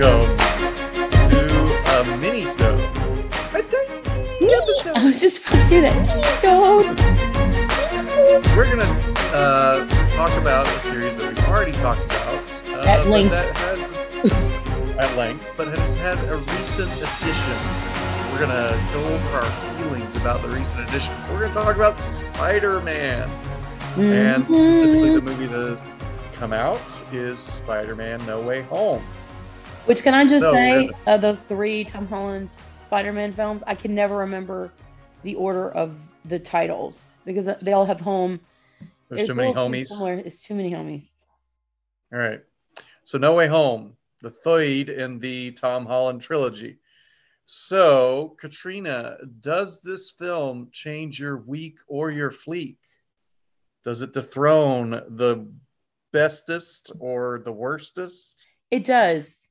welcome to a mini-sode. A tiny episode. I was just about to say that. So We're gonna uh, talk about a series that we've already talked about uh, At length. That has at length, but has had a recent addition. We're gonna go over our feelings about the recent additions. We're gonna talk about Spider-Man, and specifically the Mhm. movie that has come out is Spider-Man: No Way Home. Which can I just So, say, of those three Tom Holland Spider-Man films, I can never remember the order of the titles because they all have home. There's too many homies. similar. It's too many homies. All right. So No Way Home, the third in the Tom Holland trilogy. So, Katrina, does this film change your week or your fleek? Does it dethrone the bestest or the worstest? It does.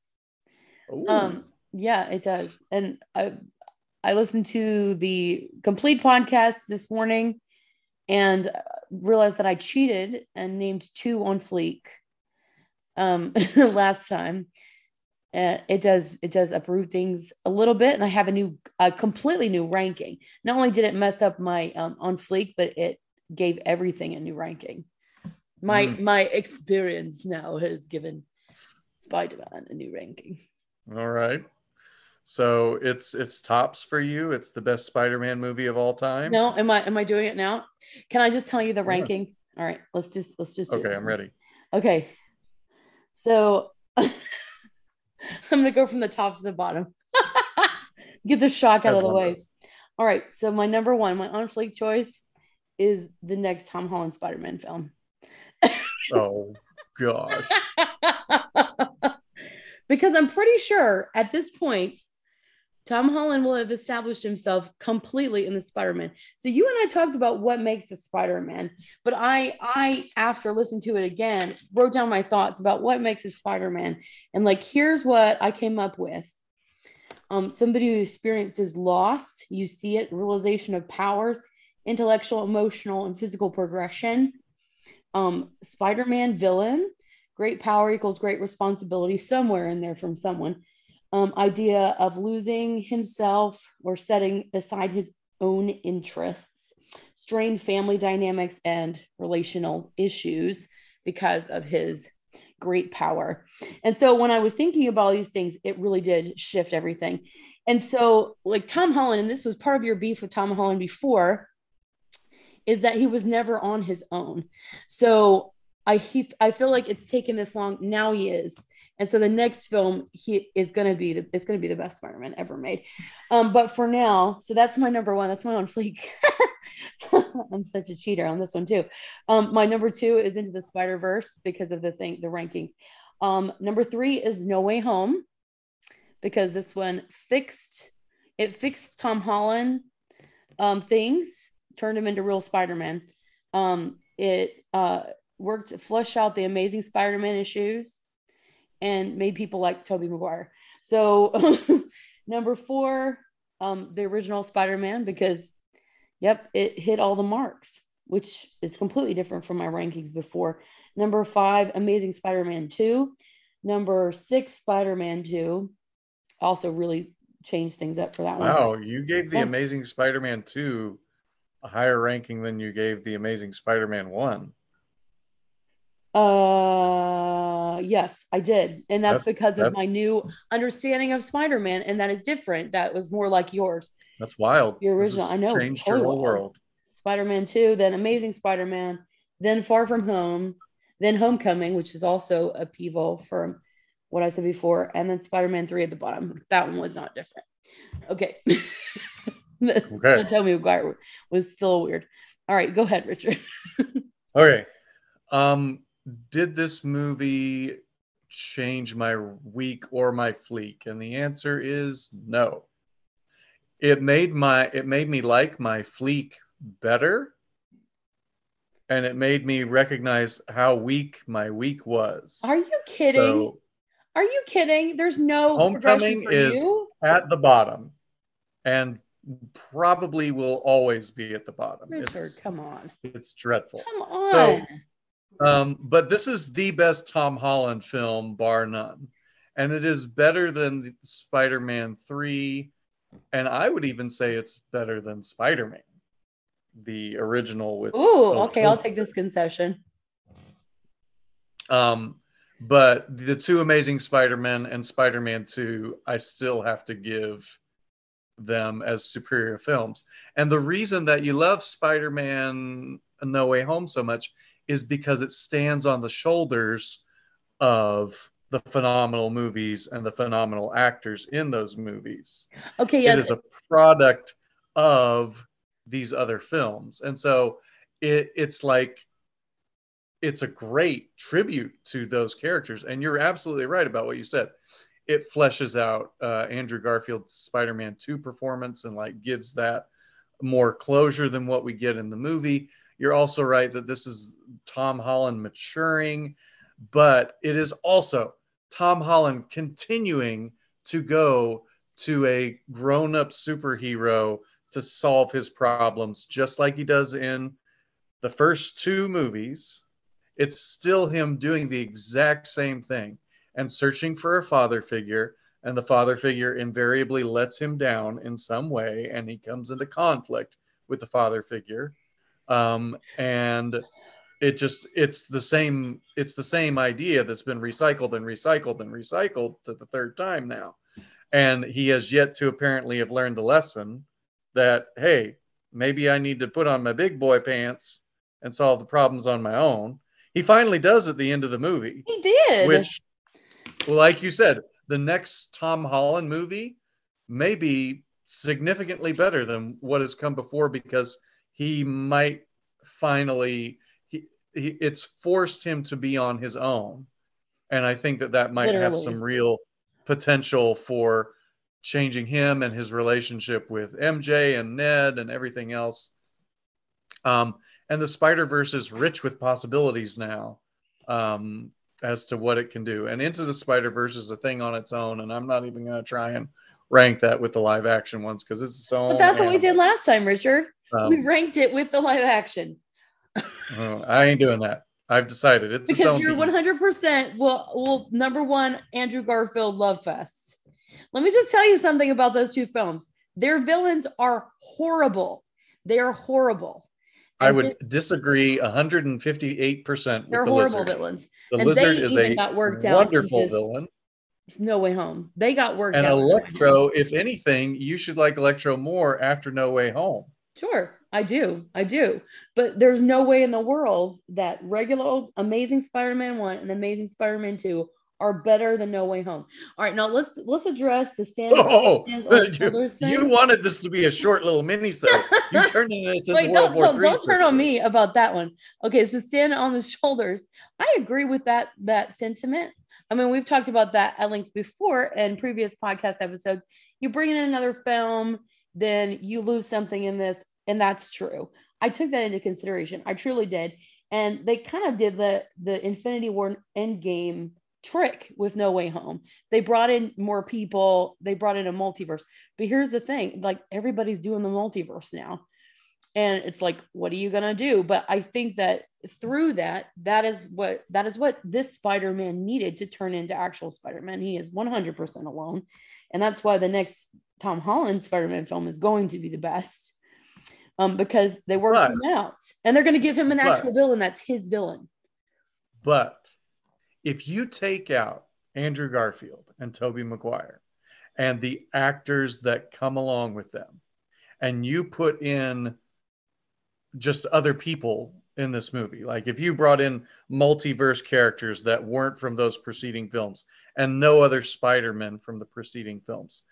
Ooh. Um, yeah, it does. And I I listened to the complete podcast this morning and realized that I cheated and named two on fleek um last time. Uh, it does it does uproot things a little bit and I have a new a completely new ranking. Not only did it mess up my um on fleek, but it gave everything a new ranking. My Mm. my experience now has given Spider-Man a new ranking. All right. So it's it's tops for you. It's the best Spider-Man movie of all time. No, am I am I doing it now? Can I just tell you the Yeah. ranking? All right, let's just let's just Okay. I'm ready. Okay. So I'm gonna go from the top to the bottom. Get the shock out of the way. All right. So my number one, my on fleek choice is the next Tom Holland Spider-Man film. Oh gosh. because I'm pretty sure at this point, Tom Holland will have established himself completely in the Spider-Man. So you and I talked about what makes a Spider-Man, but I, I after listening to it again, wrote down my thoughts about what makes a Spider-Man, and like here's what I came up with. Um, somebody who experiences loss, you see it, realization of powers, intellectual, emotional, and physical progression. Um, Spider-Man villain, great power equals great responsibility somewhere in there from someone. Um, idea of losing himself or setting aside his own interests. Strained family dynamics and relational issues because of his great power. And so when i was thinking about all these things it really did shift everything. And so like tom holland and this was part of your beef with tom holland before is that he was never on his own. So I he I feel like it's taken this long. Now he is, and so the next film he is to be the it's to be the best Spider-Man ever made. Um, but for now, so that's my number one. That's my own fleek. I'm such a cheater on this one too. Um, my number two is Into the Spider Verse because of the thing the rankings. Um, number three is No Way Home because this one fixed it fixed Tom Holland um, things, turned him into real Spider-Man. Um, it uh, worked to flush out the amazing Spider-Man issues and made people like Tobey Maguire. So number four, um, the original Spider-Man, because yep, it hit all the marks, which is completely different from my rankings before. Number five, Amazing Spider-Man 2. Number six, Spider-Man 2. Also really changed things up for that one. Wow, you gave the Yeah. Amazing Spider-Man 2 a higher ranking than you gave the Amazing Spider-Man 1. Uh, yes, I did. And that's, That's- because of my new understanding of Spider-Man, and that is different. That was more like yours. That's wild. Your original, I know, Changed your whole world. Spider-Man 2, then Amazing Spider-Man, then Far From Home, then Homecoming, which is also a upheaval from what I said before, and then Spider-Man 3 at the bottom. That one was not different. Okay. Okay. Don't tell me Maguire was still weird. All right, go ahead, Richard. Okay. Um, did this movie change my week or my fleek? And the answer is no. It made my it made me like my fleek better. And it made me recognize how weak my week was. Are you kidding? So Are you kidding? There's no Homecoming is- you. at the bottom and probably will always be at the bottom. Richard, It's, come on. it's dreadful. Come on. So- Um, but this is the best Tom Holland film, bar none. and it is better than Spider-Man 3 and I would even say it's better than Spider-Man the original with Ooh, okay, I'll take this concession. Um but the two amazing Spider-Man and Spider-Man 2 I still have to give them as superior films. And the reason that you love Spider-Man No Way Home so much is because it stands on the shoulders of the phenomenal movies and the phenomenal actors in those movies. Okay, yes. It is a product of these other films. And so it, it's like it's a great tribute to those characters. And you're absolutely right about what you said. It fleshes out uh, Andrew Garfield's Spider-Man 2 performance and like gives that more closure than what we get in the movie. You're also right that this is Tom Holland maturing, but it is also Tom Holland continuing to go to a grown-up superhero to solve his problems just like he does in the first two movies. It's still him doing the exact same thing and searching for a father figure and the father figure invariably lets him down in some way and he comes into conflict with the father figure um, and it just it's the same it's the same idea that's been recycled and recycled and recycled to the third time now and he has yet to apparently have learned the lesson that hey maybe i need to put on my big boy pants and solve the problems on my own he finally does at the end of the movie. He did. Which, like you said, the next Tom Holland movie may be significantly better than what has come before because he might finally he, he it's forced him to be on his own and i think that that might Literally. have some real potential for changing him and his relationship with mj and ned and everything else um, and the Spider Verse is rich with possibilities now um, as to what it can do. And Into the Spider Verse is a thing on its own, and I'm not even going to try and rank that with the live action ones because it's so. But that's animal. what we did last time, Richard. Um, we ranked it with the live action. oh, I ain't doing that. I've decided it's because you're 100 percent well. Well, number one, Andrew Garfield love fest. Let me just tell you something about those two films. Their villains are horrible. They are horrible. I would disagree 158% with They're the horrible lizard. villains. The And lizard is a wonderful villain. It's no way home. They got worked And out. Electro, if anything, you should like Electro more after No Way Home. Sure, I do. I do. But there's no way in the world that regular old Amazing Spider-Man 1 and Amazing Spider-Man 2 are better than No Way Home. All right, now let's let's address the stand. Oh, you, you wanted this to be a short little mini so You turned this into Wait, World don't, War don't, III don't turn on me about that one. Okay, so stand on the shoulders. I agree with that that sentiment. I mean, we've talked about that at length before in previous podcast episodes. You bring in another film, then you lose something in this, and that's true. I took that into consideration. I truly did, and they kind of did the the Infinity War Endgame trick with No Way Home. They brought in more people. They brought in a multiverse. But here's the thing: like everybody's doing the multiverse now and it's like what are you to do but i think that through that that is what that is what this spider-man needed to turn into actual spider-man he is 100% alone and that's why the next tom holland spider-man film is going to be the best um, because they worked But- him out and they're going to give him an But- actual villain that's his villain. But if you take out Andrew Garfield and Tobey Maguire and the actors that come along with them, and you put in just other people in this movie, like if you brought in multiverse characters that weren't from those preceding films and no other Spider-Man from the preceding films,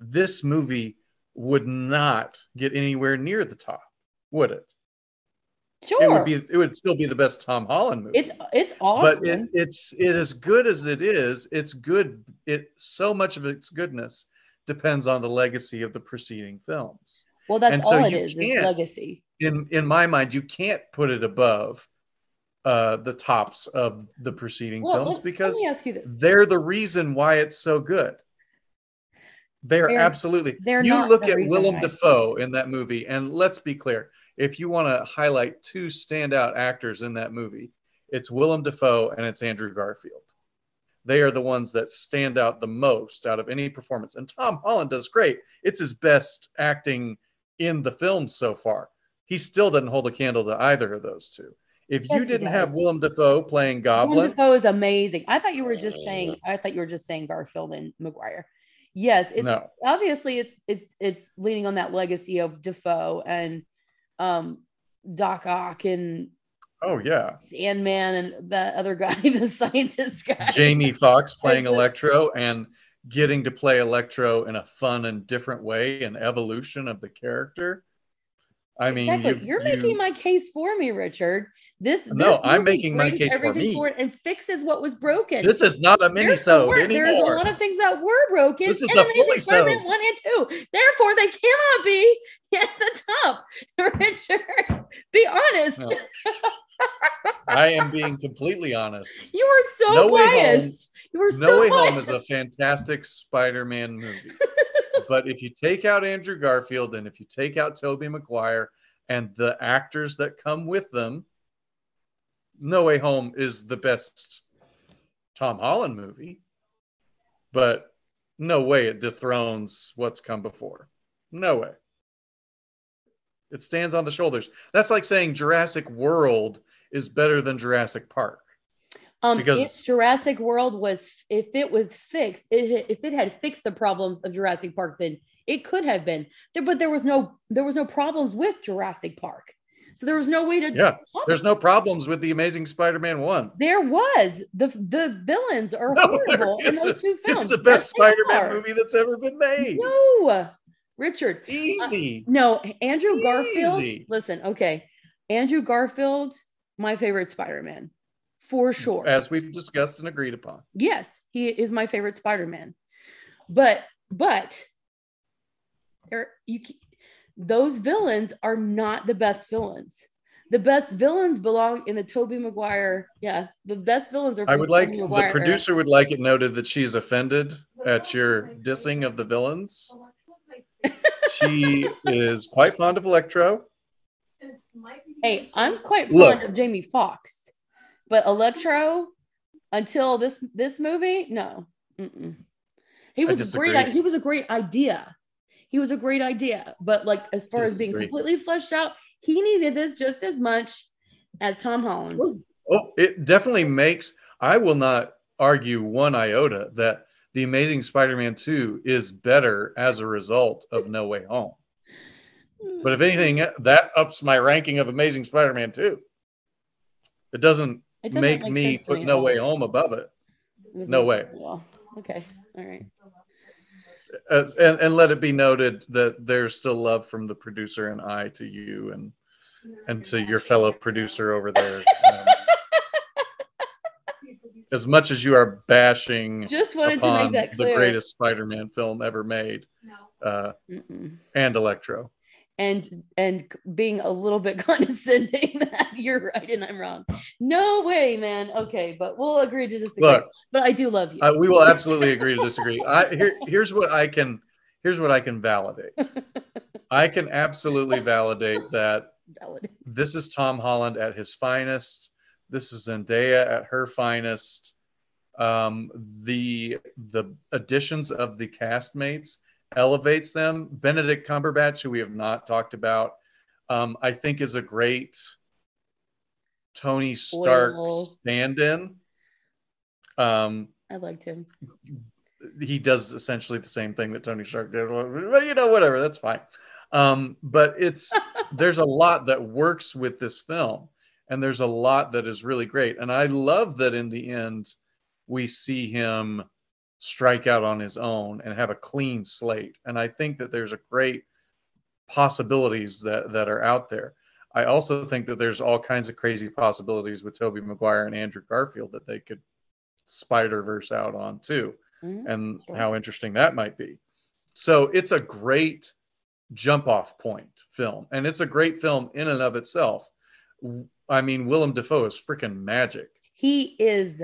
this movie would not get anywhere near the top, would it? sure It would be it would still be the best Tom Holland movie. It's it's awesome but it, it's it as good as it is it's good it so much of its goodness depends on the legacy of the preceding films. Well that's and so all it is is legacy. in in my mind you can't put it above uh the tops of the preceding well films let- because let me ask you this. they're the reason why it's so good they're, They're- absolutely they're you look the at willem why. dafoe in that movie and let's be clear if you want to highlight two standout actors in that movie it's willem dafoe and it's andrew garfield they are the ones that stand out the most out of any performance. And Tom Holland does great. It's his best acting in the film so far. He still doesn't hold a candle to either of those two. If Yes, you didn't have Willem Dafoe playing Willem Goblin, Dafoe is amazing. I thought you were just uh, saying. I thought you were just saying Garfield and Maguire. Yes, it's no, obviously it's it's it's leaning on that legacy of Dafoe and um Doc Ock and oh yeah, Sandman and the other guy, the scientist guy. Jamie Foxx playing Electro and getting to play Electro in a fun and different way, an evolution of the character. I mean, exactly. you, You're you- making my case for me, Richard. This No, this I'm making my case for me. forward and fixes what was broken. this is not a mini so there's a lot of things that were broken. This is in a fully Spider-Man one and two. Therefore, they cannot be at the top. Richard, be honest. No. I am being completely honest. You are so No Way Home- biased. You are No so Way Home is a fantastic Spider-Man movie. But if you take out Andrew Garfield and if you take out Tobey Maguire and the actors that come with them, No Way Home is the best Tom Holland movie. But no way it dethrones what's come before. No way. It stands on the shoulders. That's like saying Jurassic World is better than Jurassic Park. Um, because- if Jurassic World was, if it was fixed, it, if it had fixed the problems of Jurassic Park, then it could have been there. But there was no, there was no problems with Jurassic Park, so there was no way to. Yeah, There's no problems with the Amazing Spider-Man 1. There was the the villains are No, horrible in those two films. It's the best Yes, Spider-Man movie that's ever been made. No, Richard. Easy. No, Andrew Garfield. Listen, okay, Andrew Garfield, my favorite Spider-Man, for sure. As we've discussed and agreed upon. yes, he is my favorite Spider-Man. But but there you those villains are not the best villains. The best villains belong in the Tobey Maguire. Yeah, the best villains are. I would like the Maguire era. producer would like it noted that she's offended at your dissing of the villains. She is quite fond of Electro. Hey, I'm quite Look. fond of Jamie Foxx, but Electro, until this this movie, no. Mm-mm. He was a great. He was a great idea. He was a great idea, but like as far as being completely fleshed out, he needed this just as much as Tom Holland. Oh, oh, it definitely makes. I will not argue one iota that the Amazing Spider-Man 2 is better as a result of No Way Home. But if anything, that ups my ranking of Amazing Spider-Man 2. It doesn't make, make me put me No. Way Home above it. This no way. Well, okay, all right. Uh, and, and let it be noted that there's still love from the producer and I to you and and to your fellow producer over there. Um, as much as you are bashing Just wanted to make that clear. the greatest Spider-Man film ever made, uh, and Electro. and and being a little bit condescending you're right and I'm wrong. No way, man. Okay, but we'll agree to disagree. Look, but I do love you. uh, we will absolutely agree to disagree. I here, here's what I can here's what I can validate. I can absolutely validate that Valid. this is Tom Holland at his finest. This is Zendaya at her finest. Um, the the additions of the castmates elevates them. Benedict Cumberbatch, who we have not talked about, um, I think is a great Tony Stark stand-in. Um, I liked him. he does essentially the same thing that Tony Stark did. But you know, whatever, that's fine. Um, but it's there's a lot that works with this film, and there's a lot that is really great. And I love that in the end, we see him strike out on his own and have a clean slate. And I think that there's a great possibilities that that are out there. I also think that there's all kinds of crazy possibilities with Tobey Maguire and Andrew Garfield that they could Spider Verse out on too Mhm. and Sure. how interesting that might be. So it's a great jump off point film, and it's a great film in and of itself. I mean, Willem Dafoe is freaking magic. He is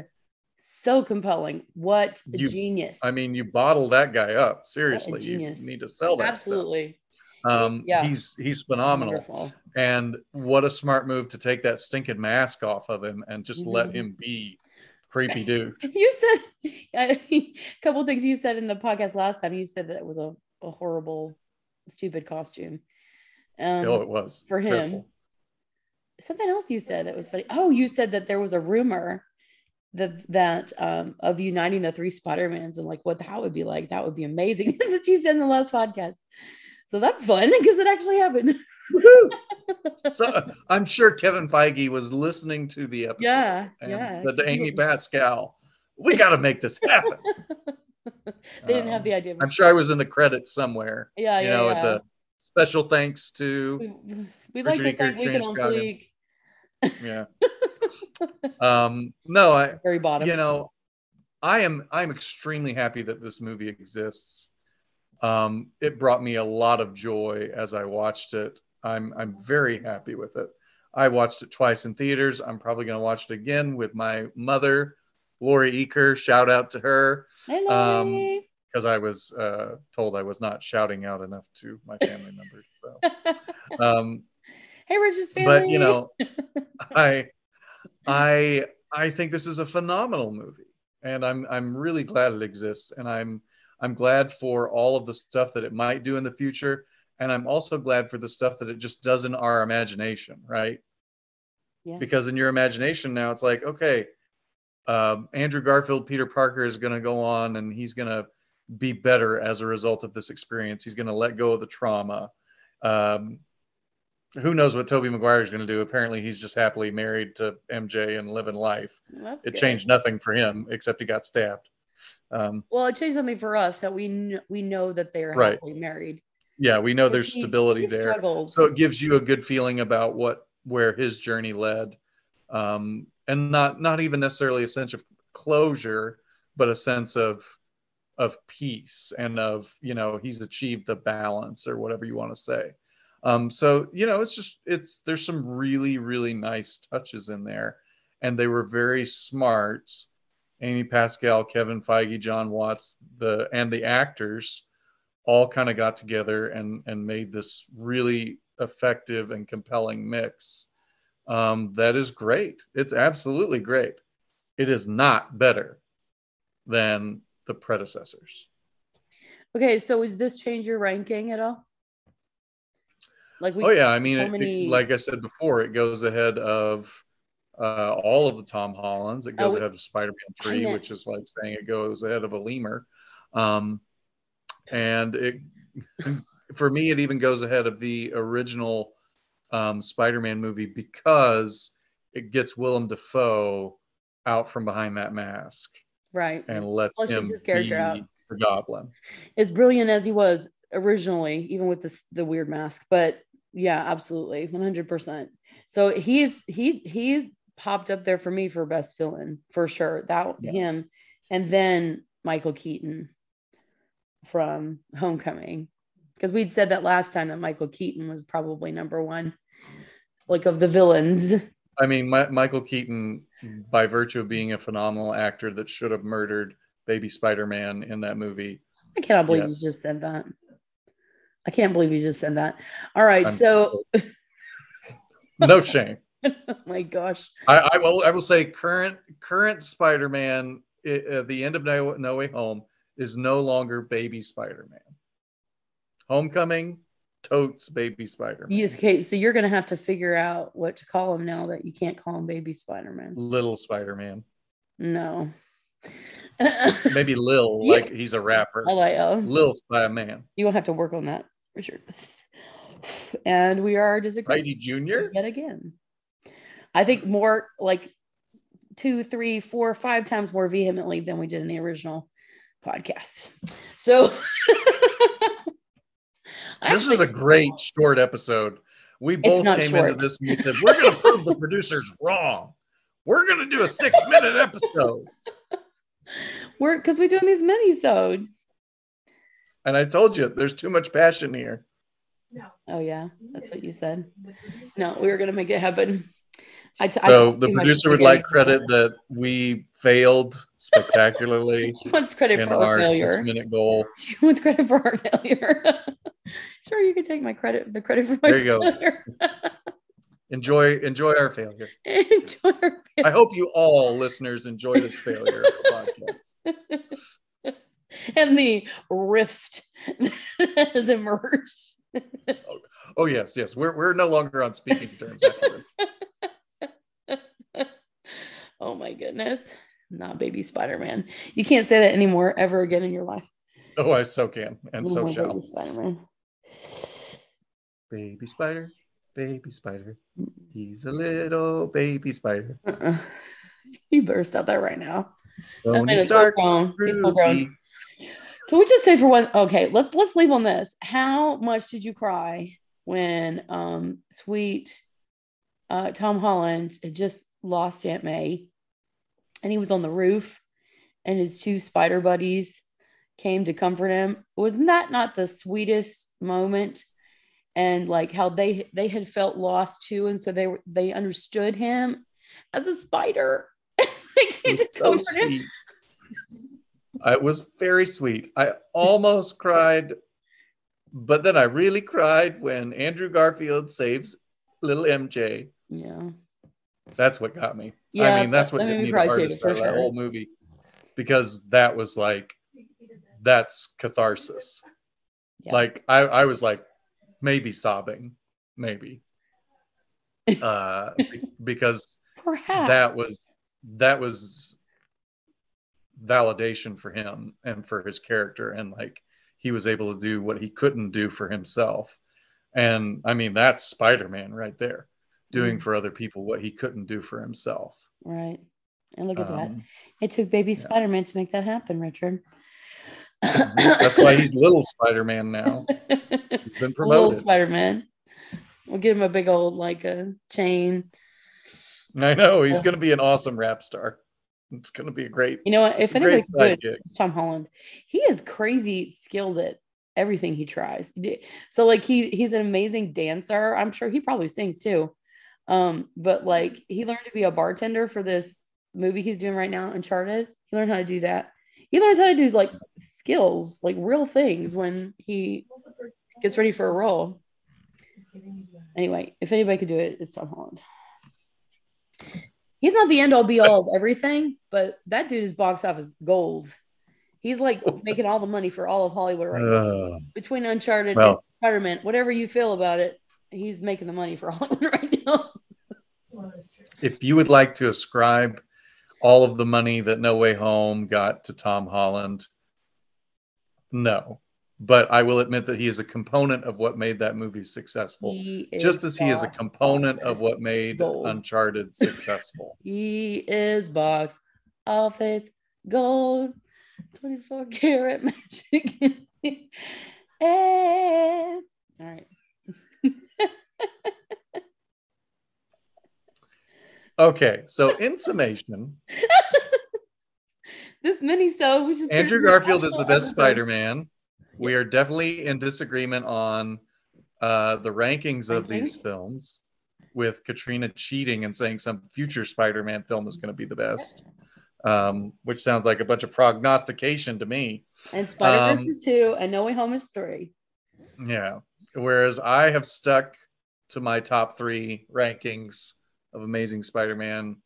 so compelling. What a You- genius. I mean, you bottle that guy up. Seriously, you need to sell that. absolutely. Stuff. Um, Yeah. He's he's phenomenal, Wonderful. and what a smart move to take that stinking mask off of him and just let Mhm. him be creepy dude. You said a couple things you said in the podcast last time. You said that it was a, a horrible, stupid costume. Um, oh, it was for him. dreadful. something else you said that was funny. Oh, you said that there was a rumor that that um, of uniting the three Spider-Mans and like what that would be like. That would be amazing. That's what you said in the last podcast. So that's fun because it actually happened. So, I'm sure Kevin Feige was listening to the episode. Yeah, and yeah. Said to Amy Pascal, "We got to make this happen." they didn't have Um, the idea. I'm sure I was in the credits somewhere. Yeah, you yeah, know, yeah. at the special thanks to we, we like to thank Weekend James on Goggin. Fleek. yeah. um, no, I Very bottom. you know, I am I'm extremely happy that this movie exists. Um, it brought me a lot of joy as I watched it. I'm I'm very happy with it. I watched it twice in theaters. I'm probably going to watch it again with my mother, Lori Eaker. Shout out to her Hey, um, because I was uh, told I was not shouting out enough to my family members. So, um, hey, Rich's family. but you know, I I I think this is a phenomenal movie, and I'm I'm really glad it exists, and I'm I'm glad for all of the stuff that it might do in the future, and I'm also glad for the stuff that it just does in our imagination, right? Yeah. Because in your imagination now, it's like, okay, um, Andrew Garfield, Peter Parker is going to go on, and he's going to be better as a result of this experience. He's going to let go of the trauma. Um, who knows what Tobey Maguire is going to do? Apparently, he's just happily married to MJ and living life. That's It good. changed nothing for him except he got stabbed. Um, Well, it changed something for us that we kn- we know that they are Right. happily married. yeah, we know there's He- stability he there, so it gives you a good feeling about what where his journey led, um, and not not even necessarily a sense of closure, but a sense of of peace and of you know he's achieved the balance or whatever you want to say. Um, so you know it's just it's there's some really really nice touches in there, and they were very smart. Amy Pascal, Kevin Feige, Jon Watts, the and the actors all kind of got together and and made this really effective and compelling mix. Um, that is great. It's absolutely great. It is not better than the predecessors. Okay, so does this change your ranking at all? Like we oh yeah, I mean, it- it- like I said before, it goes ahead of uh, all of the Tom Hollands. It goes Oh, ahead of Spider-Man Three, which is like saying it goes ahead of a lemur. Um, and it, for me, it even goes ahead of the original um, Spider-Man movie because it gets Willem Dafoe out from behind that mask right and lets Flushes him his character be out. the Goblin. as brilliant as he was originally, even with this the weird mask. But yeah, absolutely, one hundred percent. So he's he he's popped up there for me for best villain for sure. That Yeah. him, and then Michael Keaton from Homecoming, because we'd said that last time that Michael Keaton was probably number one, like of the villains. I mean, Mi- Michael Keaton, by virtue of being a phenomenal actor that should have murdered Baby Spider-Man in that movie, I cannot believe Yes. you just said that. I can't believe you just said that. All right, I'm- so no shame. Oh my gosh. I, I will. I will say current current Spider-Man at uh, the end of No, no Way Home is no longer Baby Spider-Man. Homecoming, totes Baby Spider-Man. Okay, so you're gonna have to figure out what to call him now that you can't call him Baby Spider-Man. Little Spider-Man, No. maybe Lil, Yeah. like he's a rapper. I oh, Lil Spider-Man, you will have to work on that, Richard. And we are disagreeing Spidey Junior. yet again. I think more like two, three, four, five times more vehemently than we did in the original podcast. So This is a great short episode. We both came short. into this and we said, we're going to prove the producers wrong. We're going to do a six minute episode. we're because we're doing these mini sodes. And I told you, there's too much passion here. No. Oh yeah, that's what you said. No, we were gonna make it happen. I t- I So the producer would like credit that we failed spectacularly She wants credit in for our our failure. six minute goal. She wants credit for our failure. sure, you can take my credit. The credit for my There you go. failure. Enjoy enjoy our failure. Enjoy our I hope you all listeners enjoy this failure podcast. and the rift has emerged. Oh, oh yes, yes. We're we're no longer on speaking terms after this. My goodness. Not baby Spider-Man. You can't say that anymore ever again in your life. Oh, I so can and Oh so shall. baby Spider-Man. Baby spider, baby spider. He's a little baby spider. Uh-uh. You better stop that right now. Tony man Stark. He's full grown. Can we just say for one? Okay, let's let's leave on this. How much did you cry when um sweet uh Tom Holland had just lost Aunt May and he was on the roof and his two spider buddies came to comfort him? Wasn't that not the sweetest moment? And like how they they had felt lost too, and so they were they understood him as a spider. they came to so comfort him. It was very sweet. I almost cried, but then I really cried when Andrew Garfield saves little MJ. Yeah. That's what got me. Yeah, I mean, that's that- what that hit made me the hardest for that whole movie because that was like, that's catharsis. Yeah. Like I, I was like maybe sobbing, maybe, uh, because Perhaps. that was that was validation for him and for his character and like he was able to do what he couldn't do for himself and i mean that's spider-man right there doing Mm. for other people what he couldn't do for himself Right. And look at that. Um, It took baby yeah. Spider Man to make that happen, Richard. that's why he's little spider-man now he's been promoted. Little Spider Man. We'll give him a big old like a chain. i know he's Yeah. going to be an awesome rap star it's going to be a great You know what? If Great anybody can do it, sidekick. it's Tom Holland. He is crazy skilled at everything he tries. So like he he's an amazing dancer. I'm sure he probably sings too. Um, but like he learned to be a bartender for this movie he's doing right now, Uncharted. He learned how to do that. He learns how to do like skills, like real things when he gets ready for a role. Anyway, if anybody could do it, it's Tom Holland. He's not the end all be all of everything, but that dude is box office gold. He's like making all the money for all of Hollywood right now. Uh, Between Uncharted and well Spider Man, whatever you feel about it, he's making the money for Holland right now. if you would like to ascribe all of the money that No Way Home got to Tom Holland, no. But I will admit that he is a component of what made that movie successful, He just as he is a component of what made gold. Uncharted successful. He is box office gold, 24 karat magic. Eh. All right. Okay, so in summation, This mini so which is Andrew Garfield is the best. Spider-Man. We are definitely in disagreement on uh, the rankings of these films, with Katrina cheating and saying some future Spider-Man film is going to be the best, um, which sounds like a bunch of prognostication to me. And Spider Verse Um, is two, and No Way Home is three. Yeah. Whereas I have stuck to my top three rankings of Amazing Spider-Man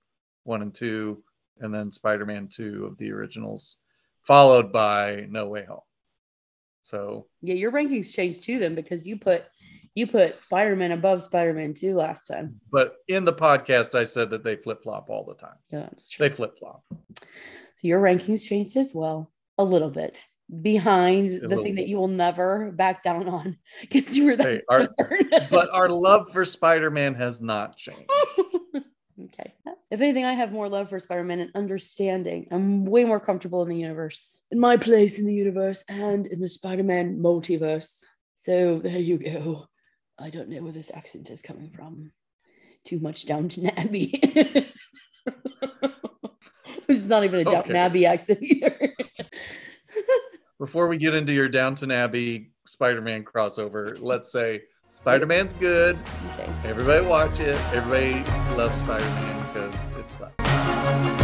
one and two, and then Spider-Man two of the originals, followed by No Way Home. So Yeah, your rankings changed too then because you put you put Spider Man above Spider Man two last time. but in the podcast, I said that they flip flop all the time. Yeah, that's true. They flip flop. So your rankings changed as well, a little bit behind the little thing that you will never back down on because you were that Hey, our- But our love for Spider Man has not changed. okay. If anything, I have more love for Spider Man and understanding. I'm way more comfortable in the universe, in my place in the universe, and in the Spider Man multiverse. So there you go. I don't know where this accent is coming from. Too much Downton Abbey. it's not even a Downton Okay. Abbey accent either. Before we get into your Downton Abbey Spider Man crossover, let's say Spider Man's good. okay. Everybody watch it. Everybody loves Spider Man because it's fun.